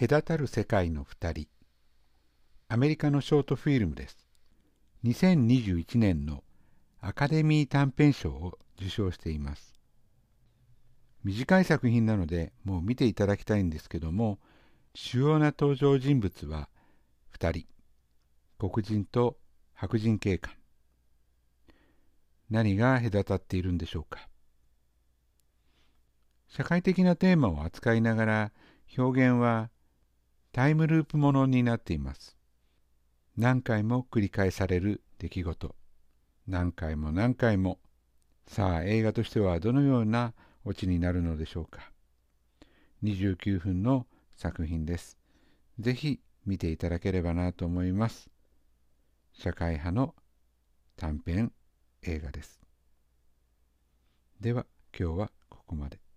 隔たる世界の二人。アメリカのショートフィルムです。2021年のアカデミー短編賞を受賞しています。短い作品なのでもう見ていただきたいんですけども主要な登場人物は2人。黒人と白人警官。何が隔たっているんでしょうか。社会的なテーマを扱いながら表現はタイムループものになっています。何回も繰り返される出来事。何回も何回も。さあ映画としてはどのようなオチになるのでしょうか。29分の作品です。ぜひ見ていただければなと思います。社会派の短編映画です。では今日はここまで。